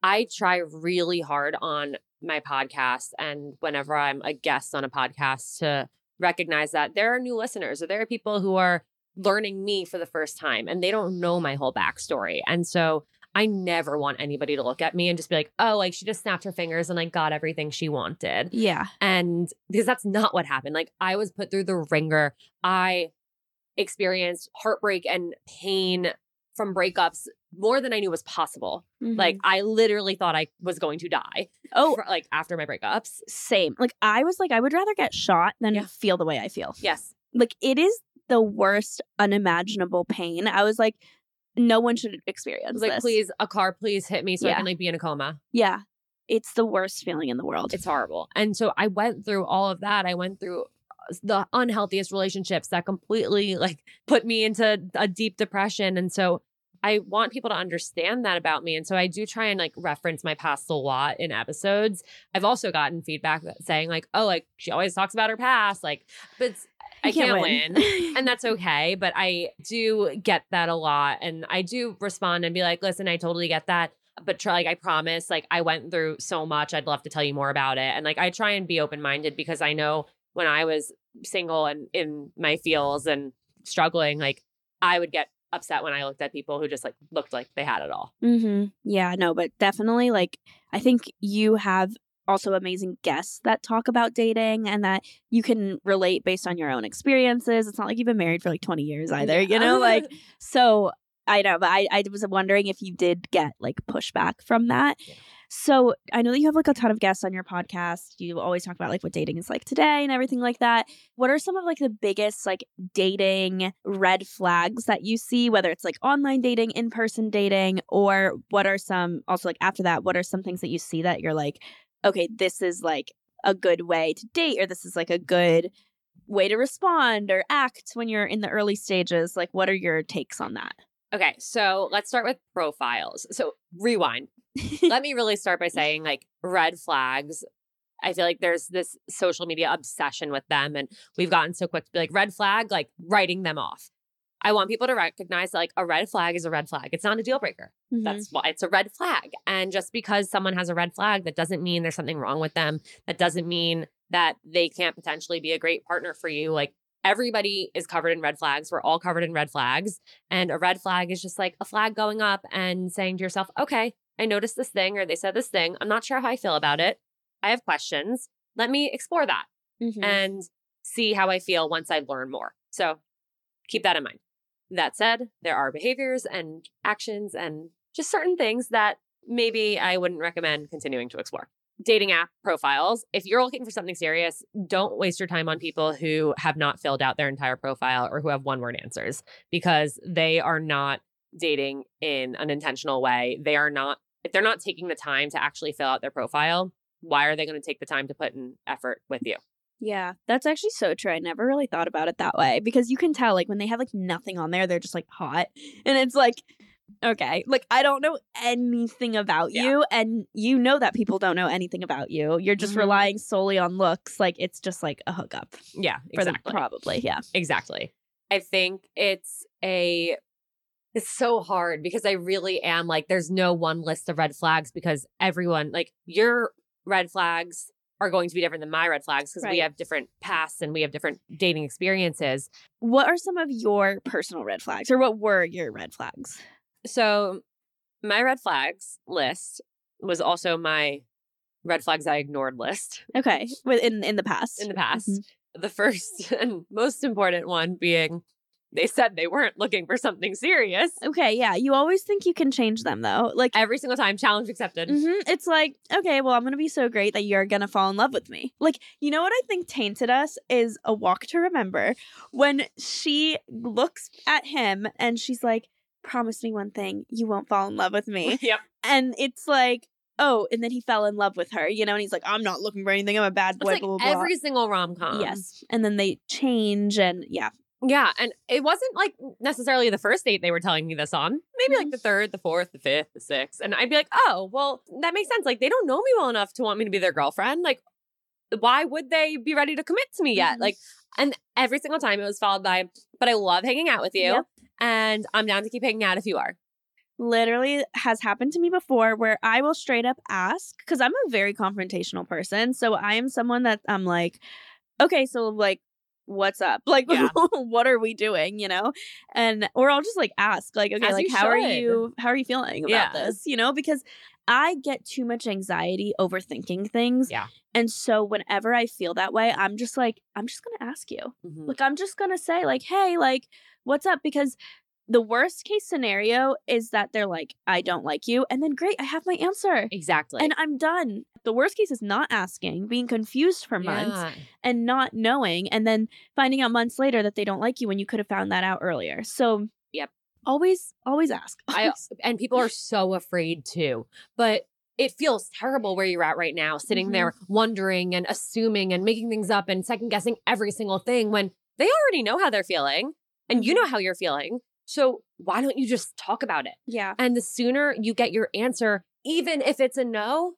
I try really hard on my podcast and whenever I'm a guest on a podcast to recognize that there are new listeners or there are people who are learning me for the first time and they don't know my whole backstory. And so I never want anybody to look at me and just be like, oh, like she just snapped her fingers and like got everything she wanted. Yeah. And because that's not what happened. Like I was put through the ringer. I experienced heartbreak and pain from breakups more than I knew was possible. Like mm-hmm. I literally thought I was going to die. oh, for- like after my breakups. same. Like I was like, I would rather get shot than Yeah. feel the way I feel. Yes. Like it is the worst unimaginable pain. I was like, no one should experience like, this. please, a car, please hit me so I can like be in a coma. Yeah. It's the worst feeling in the world. It's horrible. And so I went through all of that. I went through the unhealthiest relationships that completely like put me into a deep depression. And so I want people to understand that about me. And so I do try and like reference my past a lot in episodes. I've also gotten feedback that saying like, oh, like she always talks about her past. Like, but I You can't, win. and that's okay. But I do get that a lot. And I do respond and be like, listen, I totally get that. But try, like, I promise, like, I went through so much. I'd love to tell you more about it. And like, I try and be open minded because I know when I was single and in my feels and struggling, like, I would get upset when I looked at people who just like looked like they had it all. hmm Yeah, no, but definitely like I think you have also amazing guests that talk about dating and that you can relate based on your own experiences. It's not like you've been married for like 20 years either, you know? Like so I know, but I, I was wondering if you did get like pushback from that. Yeah. So I know that you have like a ton of guests on your podcast. You always talk about like what dating is like today and everything like that. What are some of like the biggest like dating red flags that you see, whether it's like online dating, in person dating, or what are some also like after that, what are some things that you see that you're like, okay, this is like a good way to date, or this is like a good way to respond or act when you're in the early stages? Like, what are your takes on that? Okay, so let's start with profiles. So rewind. Let me really start by saying like red flags. I feel like there's this social media obsession with them, and we've gotten so quick to be like red flag, like writing them off. I want people to recognize that like a red flag is a red flag. It's not a deal breaker. Mm-hmm. That's why it's a red flag. And just because someone has a red flag, that doesn't mean there's something wrong with them. That doesn't mean that they can't potentially be a great partner for you. Like everybody is covered in red flags. We're all covered in red flags. And a red flag is just like a flag going up and saying to yourself, okay, I noticed this thing or they said this thing. I'm not sure how I feel about it. I have questions. Let me explore that Mhm. and see how I feel once I learn more. So keep that in mind. That said, there are behaviors and actions and just certain things that maybe I wouldn't recommend continuing to explore. Dating app profiles. If you're looking for something serious, don't waste your time on people who have not filled out their entire profile or who have one word answers because they are not dating in an intentional way. They are not, if they're not taking the time to actually fill out their profile, why are they going to take the time to put in effort with you? Yeah, that's actually so true. I never really thought about it that way because you can tell, like, when they have like nothing on there, they're just like hot. And it's like, okay, like, I don't know anything about Yeah. you. And you know that people don't know anything about you. You're just Mhm. relying solely on looks. Like, it's just like a hookup Yeah, for them, exactly. probably. Yeah. Exactly. I think it's a it's so hard because I really am like there's no one list of red flags because everyone like your red flags are going to be different than my red flags because we have different pasts and we have different dating experiences. What are some of your personal red flags or what were your red flags? So my red flags list was also my red flags I ignored list Okay. In, in the past. in the past. Mhm. The first and most important one being they said they weren't looking for something serious. Okay, yeah. You always think you can change them though. Like Every single time, challenge accepted. mhm, it's like, okay, well, I'm gonna be so great that you're gonna fall in love with me. Like, you know what I think tainted us is a walk to remember when she looks at him and she's like, Promise me one thing, you won't fall in love with me. Yep. and it's like, oh, and then he fell in love with her, you know, and he's like, I'm not looking for anything, I'm a bad boy, like blah, blah, blah. every single rom com. Yes. And then they change and yeah. Yeah. And it wasn't like necessarily the first date they were telling me this on. Maybe Mm-hmm. like the third, the fourth, the fifth, the sixth. And I'd be like, oh, well, that makes sense. Like they don't know me well enough to want me to be their girlfriend. Like, why would they be ready to commit to me yet? Mhm. Like, and every single time it was followed by, but I love hanging out with you. Yep. And I'm down to keep hanging out if you are. literally has happened to me before where I will straight up ask because I'm a very confrontational person. So I am someone that I'm like, okay, so like, what's up? Like, Yeah. what are we doing? You know, and or I'll just like ask, like, okay, As like, how are you? How are you feeling about Yeah. this? You know, because I get too much anxiety overthinking things. Yeah. And so whenever I feel that way, I'm just like, I'm just gonna ask you. Mhm. Like, I'm just gonna say, like, hey, like, what's up? Because the worst case scenario is that they're like, I don't like you. And then, great, I have my answer Exactly. and I'm done. The worst case is not asking, being confused for months Yeah. and not knowing, and then finding out months later that they don't like you when you could have found that out earlier. So, Yep. always, always ask. I and people are so afraid too. But it feels terrible where you're at right now, sitting mm-hmm. there wondering and assuming and making things up and second guessing every single thing when they already know how they're feeling and you know how you're feeling. So why don't you just talk about it? yeah. And the sooner you get your answer, even if it's a no,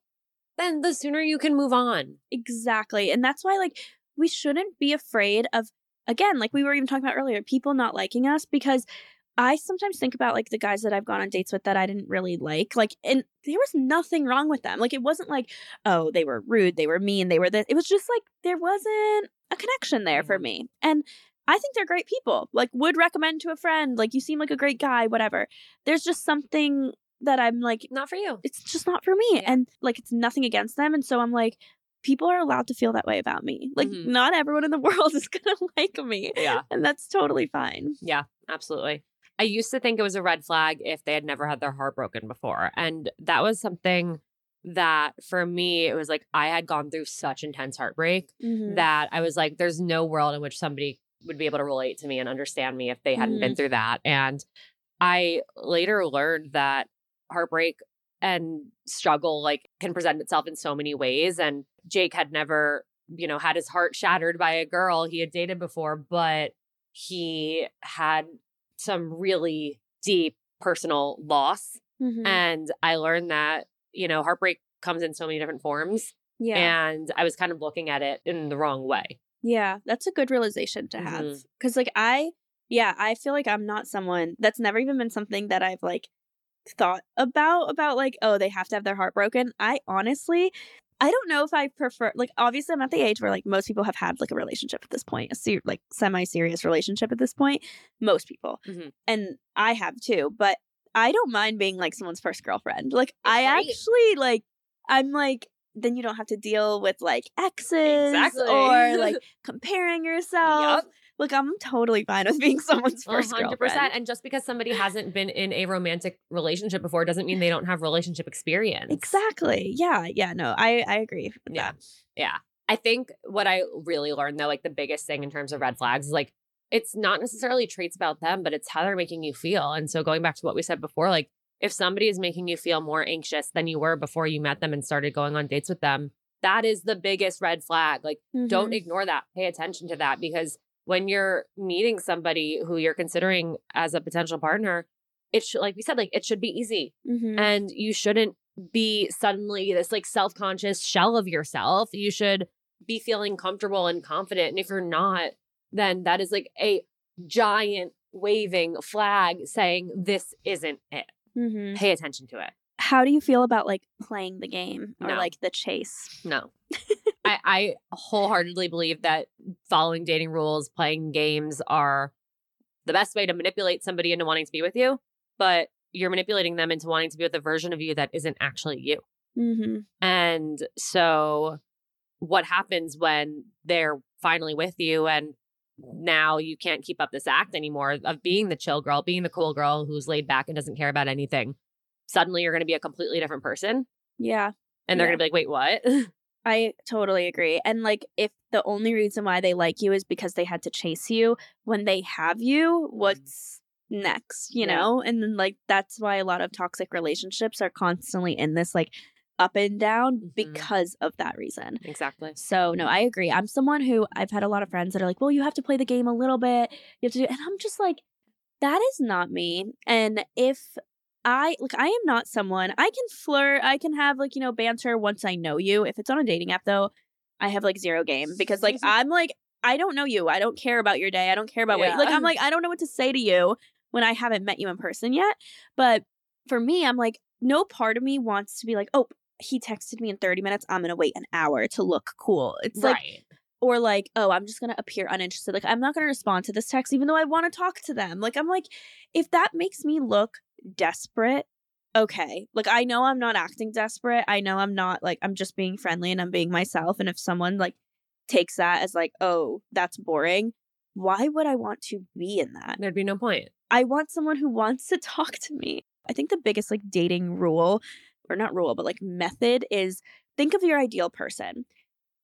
then the sooner you can move on. Exactly. And that's why, like, we shouldn't be afraid of, again, like we were even talking about earlier, people not liking us because I sometimes think about like the guys that I've gone on dates with that I didn't really like. Like, and there was nothing wrong with them. Like, it wasn't like, oh, they were rude, they were mean, they were this. It was just like there wasn't a connection there for Mhm. me. And I think they're great people. Like, would recommend to a friend, like, you seem like a great guy, whatever. There's just something that I'm like, Not for you. it's just not for me. Yeah. And like it's nothing against them. And so I'm like, people are allowed to feel that way about me. Like Mhm. not everyone in the world is gonna like me. Yeah. And that's totally fine. Yeah, absolutely. I used to think it was a red flag if they had never had their heart broken before. And that was something that for me, it was like I had gone through such intense heartbreak Mhm. that I was like, there's no world in which somebody would be able to relate to me and understand me if they hadn't been through that. And I later learned that heartbreak and struggle like can present itself in so many ways. And Jake had never, you know, had his heart shattered by a girl he had dated before, but he had some really deep personal loss. Mhm. And I learned that, you know, heartbreak comes in so many different forms. yeah. And I was kind of looking at it in the wrong way. Yeah. That's a good realization to have. Mhm. Cause like I yeah, I feel like I'm not someone that's never even been something that I've like thought about about like, oh, they have to have their heart broken. I honestly I don't know if I prefer like obviously I'm at the age where like most people have had like a relationship at this point, a ser- like semi-serious relationship at this point. Most people. Mhm. And I have too, but I don't mind being like someone's first girlfriend. Like I great. actually like I'm like then you don't have to deal with like exes Exactly. or like comparing yourself. Yep. Look, I'm totally fine with being someone's first hundred girlfriend. And just because somebody hasn't been in a romantic relationship before doesn't mean they don't have relationship experience. Exactly. Yeah. Yeah. No, I I agree Yeah. that. Yeah. I think what I really learned though, like the biggest thing in terms of red flags is like it's not necessarily traits about them, but it's how they're making you feel. And so going back to what we said before, like if somebody is making you feel more anxious than you were before you met them and started going on dates with them, that is the biggest red flag. Like don't Mhm. ignore that. Pay attention to that because when you're meeting somebody who you're considering as a potential partner, it should, like we said, like it should be easy Mhm. and you shouldn't be suddenly this like self-conscious shell of yourself. You should be feeling comfortable and confident. And if you're not, then that is like a giant waving flag saying this isn't it. Mhm. Pay attention to it. How do you feel about like playing the game or No. like the chase? No. I, I wholeheartedly believe that following dating rules, playing games are the best way to manipulate somebody into wanting to be with you, but you're manipulating them into wanting to be with a version of you that isn't actually you. Mm-hmm. And so, what happens when they're finally with you and now you can't keep up this act anymore of being the chill girl, being the cool girl who's laid back and doesn't care about anything. Suddenly you're going to be a completely different person. Yeah. And they're Yeah. going to be like, wait, what? I totally agree. And like if the only reason why they like you is because they had to chase you when they have you, mm-hmm. what's next, you Yeah. know? And then like that's why a lot of toxic relationships are constantly in this like up and down Mhm. because of that reason. exactly. So no, I agree. I'm someone who I've had a lot of friends that are like, "Well, you have to play the game a little bit. You have to do," and I'm just like, that is not me. And if I like, I am not someone I can flirt. I can have like you know banter once I know you. If it's on a dating app though, I have like zero game because like I'm like I don't know you. I don't care about your day. I don't care about what like I'm like I don't know what to say to you when I haven't met you in person yet. But for me, I'm like no part of me wants to be like, oh, he texted me in 30 minutes. I'm going to wait an hour to look cool. It's like, or like, oh, I'm just going to appear uninterested. Like, I'm not going to respond to this text, even though I want to talk to them. Like, I'm like, if that makes me look desperate, okay. Like, I know I'm not acting desperate. I know I'm not like, I'm just being friendly and I'm being myself. And if someone like takes that as like, oh, that's boring, why would I want to be in that? There'd be no point. I want someone who wants to talk to me. I think the biggest like dating rule, or not rule, but like method is think of your ideal person.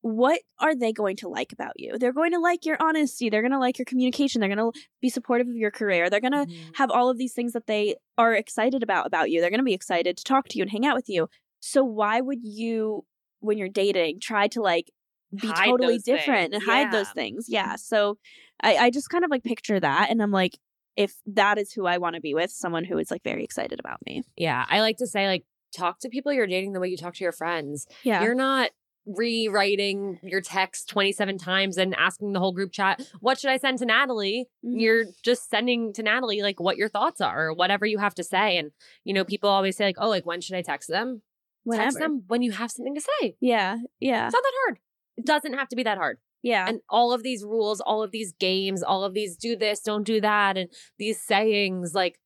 What are they going to like about you? They're going to like your honesty. They're going to like your communication. They're going to be supportive of your career. They're going to Mhm. have all of these things that they are excited about about you. They're going to be excited to talk to you and hang out with you. So why would you when you're dating try to like be Hide totally different things. and hide those things? Yeah. So I I just kind of like picture that and I'm like if that is who I want to be with, someone who is like very excited about me. Yeah. I like to say, like, talk to people you're dating the way you talk to your friends. Yeah. You're not rewriting your text 27 times and asking the whole group chat, what should I send to Natalie? Mhm. You're just sending to Natalie like what your thoughts are or whatever you have to say. And, you know, people always say, like, oh, like, when should I text them? Whenever. Text them when you have something to say. Yeah. Yeah. It's not that hard. It doesn't have to be that hard. Yeah. And all of these rules, all of these games, all of these do this, don't do that, and these sayings, like,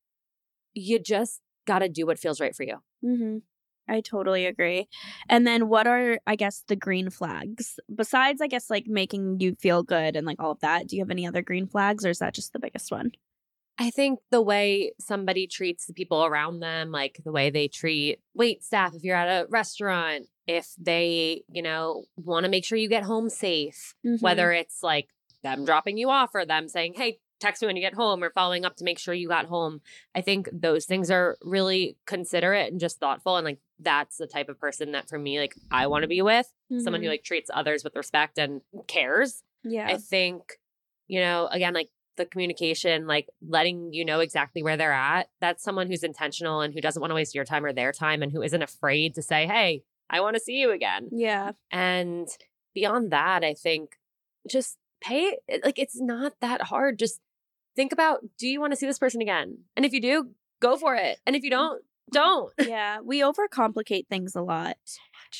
you just got to do what feels right for you. Mm-hmm. I totally agree. And then what are, I guess, the green flags? Besides, I guess, like making you feel good and like all of that, do you have any other green flags or is that just the biggest one? I think the way somebody treats the people around them, like the way they treat wait staff if you're at a restaurant, if they, you know, want to make sure you get home safe, Mm-hmm. whether it's like them dropping you off or them saying, hey, text me when you get home or following up to make sure you got home. I think those things are really considerate and just thoughtful. And like that's the type of person that for me, like I want to be with someone who like treats others with respect and cares. Mm-hmm. yeah. I think, you know, again, like the communication, like letting you know exactly where they're at. That's someone who's intentional and who doesn't want to waste your time or their time and who isn't afraid to say, hey, I want to see you again. yeah. And beyond that, I think just pay, like, it's not that hard. Just think about do you want to see this person again? And if you do, go for it. And if you mm. don't, don't. Yeah. We overcomplicate things a lot.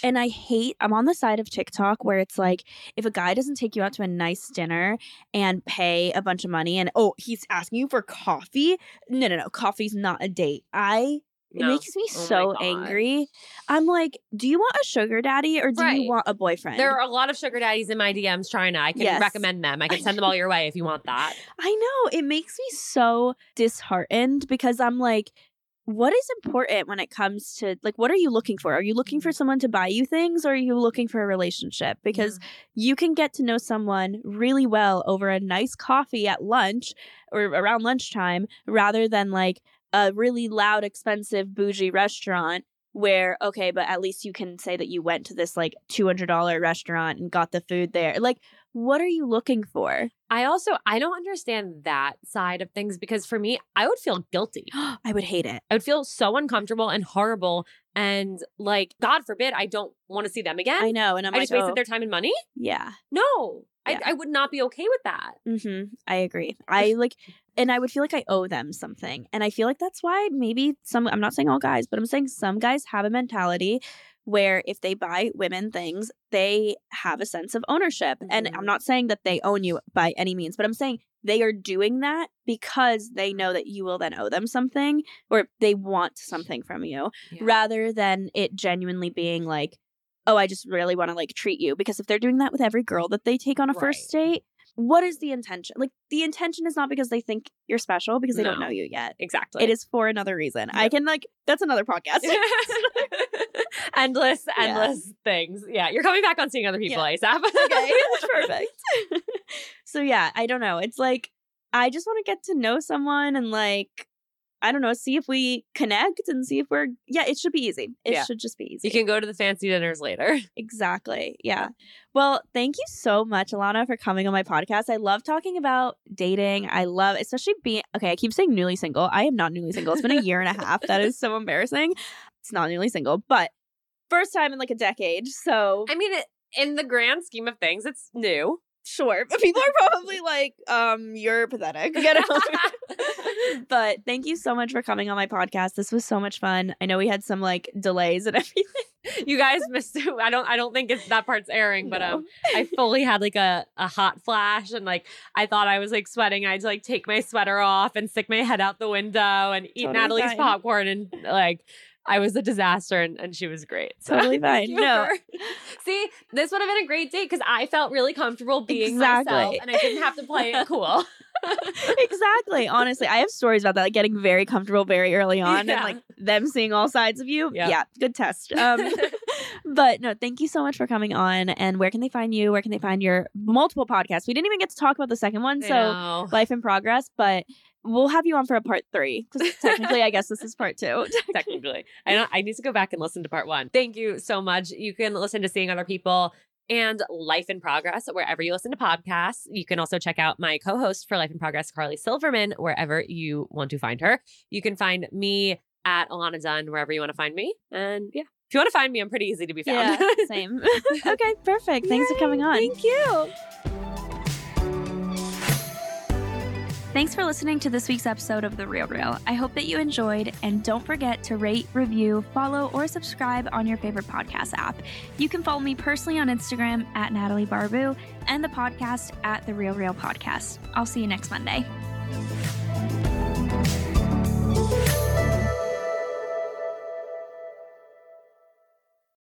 And I hate, I'm on the side of TikTok where it's like, if a guy doesn't take you out to a nice dinner and pay a bunch of money and, oh, he's asking you for coffee. No, no, no. Coffee's not a date. I, it No. makes me Oh so angry. I'm like, do you want a sugar daddy or do Right. you want a boyfriend? There are a lot of sugar daddies in my DMs trying to. I can Yes. recommend them. I can send them all your way if you want that. I know. It makes me so disheartened because I'm like, what is important when it comes to like what are you looking for? Are you looking for mm-hmm. someone to buy you things or are you looking for a relationship? Because you can get to know someone really well over a nice coffee at lunch or around lunchtime rather than like a really loud, expensive, bougie restaurant where, okay, but at least you can say that you went to this like $200 restaurant and got the food there. Like, what are you looking for? I also I don't understand that side of things because for me, I would feel guilty. I would hate it. I would feel so uncomfortable and horrible and like God forbid I don't want to see them again. I know. And I'm I like, just wasted oh, their time and money. yeah. No, Yeah. I, I would not be okay with that. Mm-hmm. I agree. I like, and I would feel like I owe them something. And I feel like that's why maybe some, I'm not saying all guys, but I'm saying some guys have a mentality where if they buy women things, they have a sense of ownership. And Mhm. I'm not saying that they own you by any means, but I'm saying they are doing that because they know that you will then owe them something or they want something from you Yeah. rather than it genuinely being like, oh, I just really want to like treat you. Because if they're doing that with every girl that they take on a first date, what is the intention? Like the intention is not because they think you're special because they don't know you yet. Exactly. It is for another reason. I can like that's another podcast. endless, Yeah. endless things. Yeah, you're coming back on seeing other people, ASAP. okay, perfect. so yeah, I don't know. It's like I just want to get to know someone and like I don't know, see if we connect and see if we're yeah, it should be easy. It Yeah. should just be easy. You can go to the fancy dinners later. Exactly. Yeah. Well, thank you so much, Ilana, for coming on my podcast. I love talking about dating. I love, especially being, okay, I keep saying newly single. I am not newly single. It's been a year and a half. That is so embarrassing. It's not newly single, but first time in like a decade. So I mean, in the grand scheme of things, it's new. sure. But people are probably like, um, you're pathetic. You know? But thank you so much for coming on my podcast. This was so much fun. I know we had some like delays and everything. you guys missed it. I don't. I don't think it's that part's airing, but No. um, I fully had like a a hot flash, and like I thought I was like sweating. I had to like take my sweater off and stick my head out the window and eat Totally Natalie's fine. popcorn, and like I was a disaster, and, and she was great. So Totally fine. No. see, this would have been a great date because I felt really comfortable being Exactly. myself, and I didn't have to play it cool. exactly. Honestly, I have stories about that, like getting very comfortable very early on Yeah. and like them seeing all sides of you. Yeah. Yeah, good test. Um, but no, thank you so much for coming on. And where can they find you? Where can they find your multiple podcasts? We didn't even get to talk about the second one, so life in progress. But we'll have you on for a part three because technically, I guess this is part two. technically. I don't I need to go back and listen to part one. Thank you so much. You can listen to Seeing Other People and Life in Progress wherever you listen to podcasts. You can also check out my co-host for Life in Progress, Carly Silverman, wherever you want to find her. You can find me at Ilana Dunn wherever you want to find me. And yeah, if you want to find me, I'm pretty easy to be found. Yeah, same. okay, perfect. Thanks for coming on. Thank you. Thanks for listening to this week's episode of The Real Reel. I hope that you enjoyed, and don't forget to rate, review, follow, or subscribe on your favorite podcast app. You can follow me personally on Instagram at Natalie Barbu and the podcast at The Real Reel Podcast. I'll see you next Monday.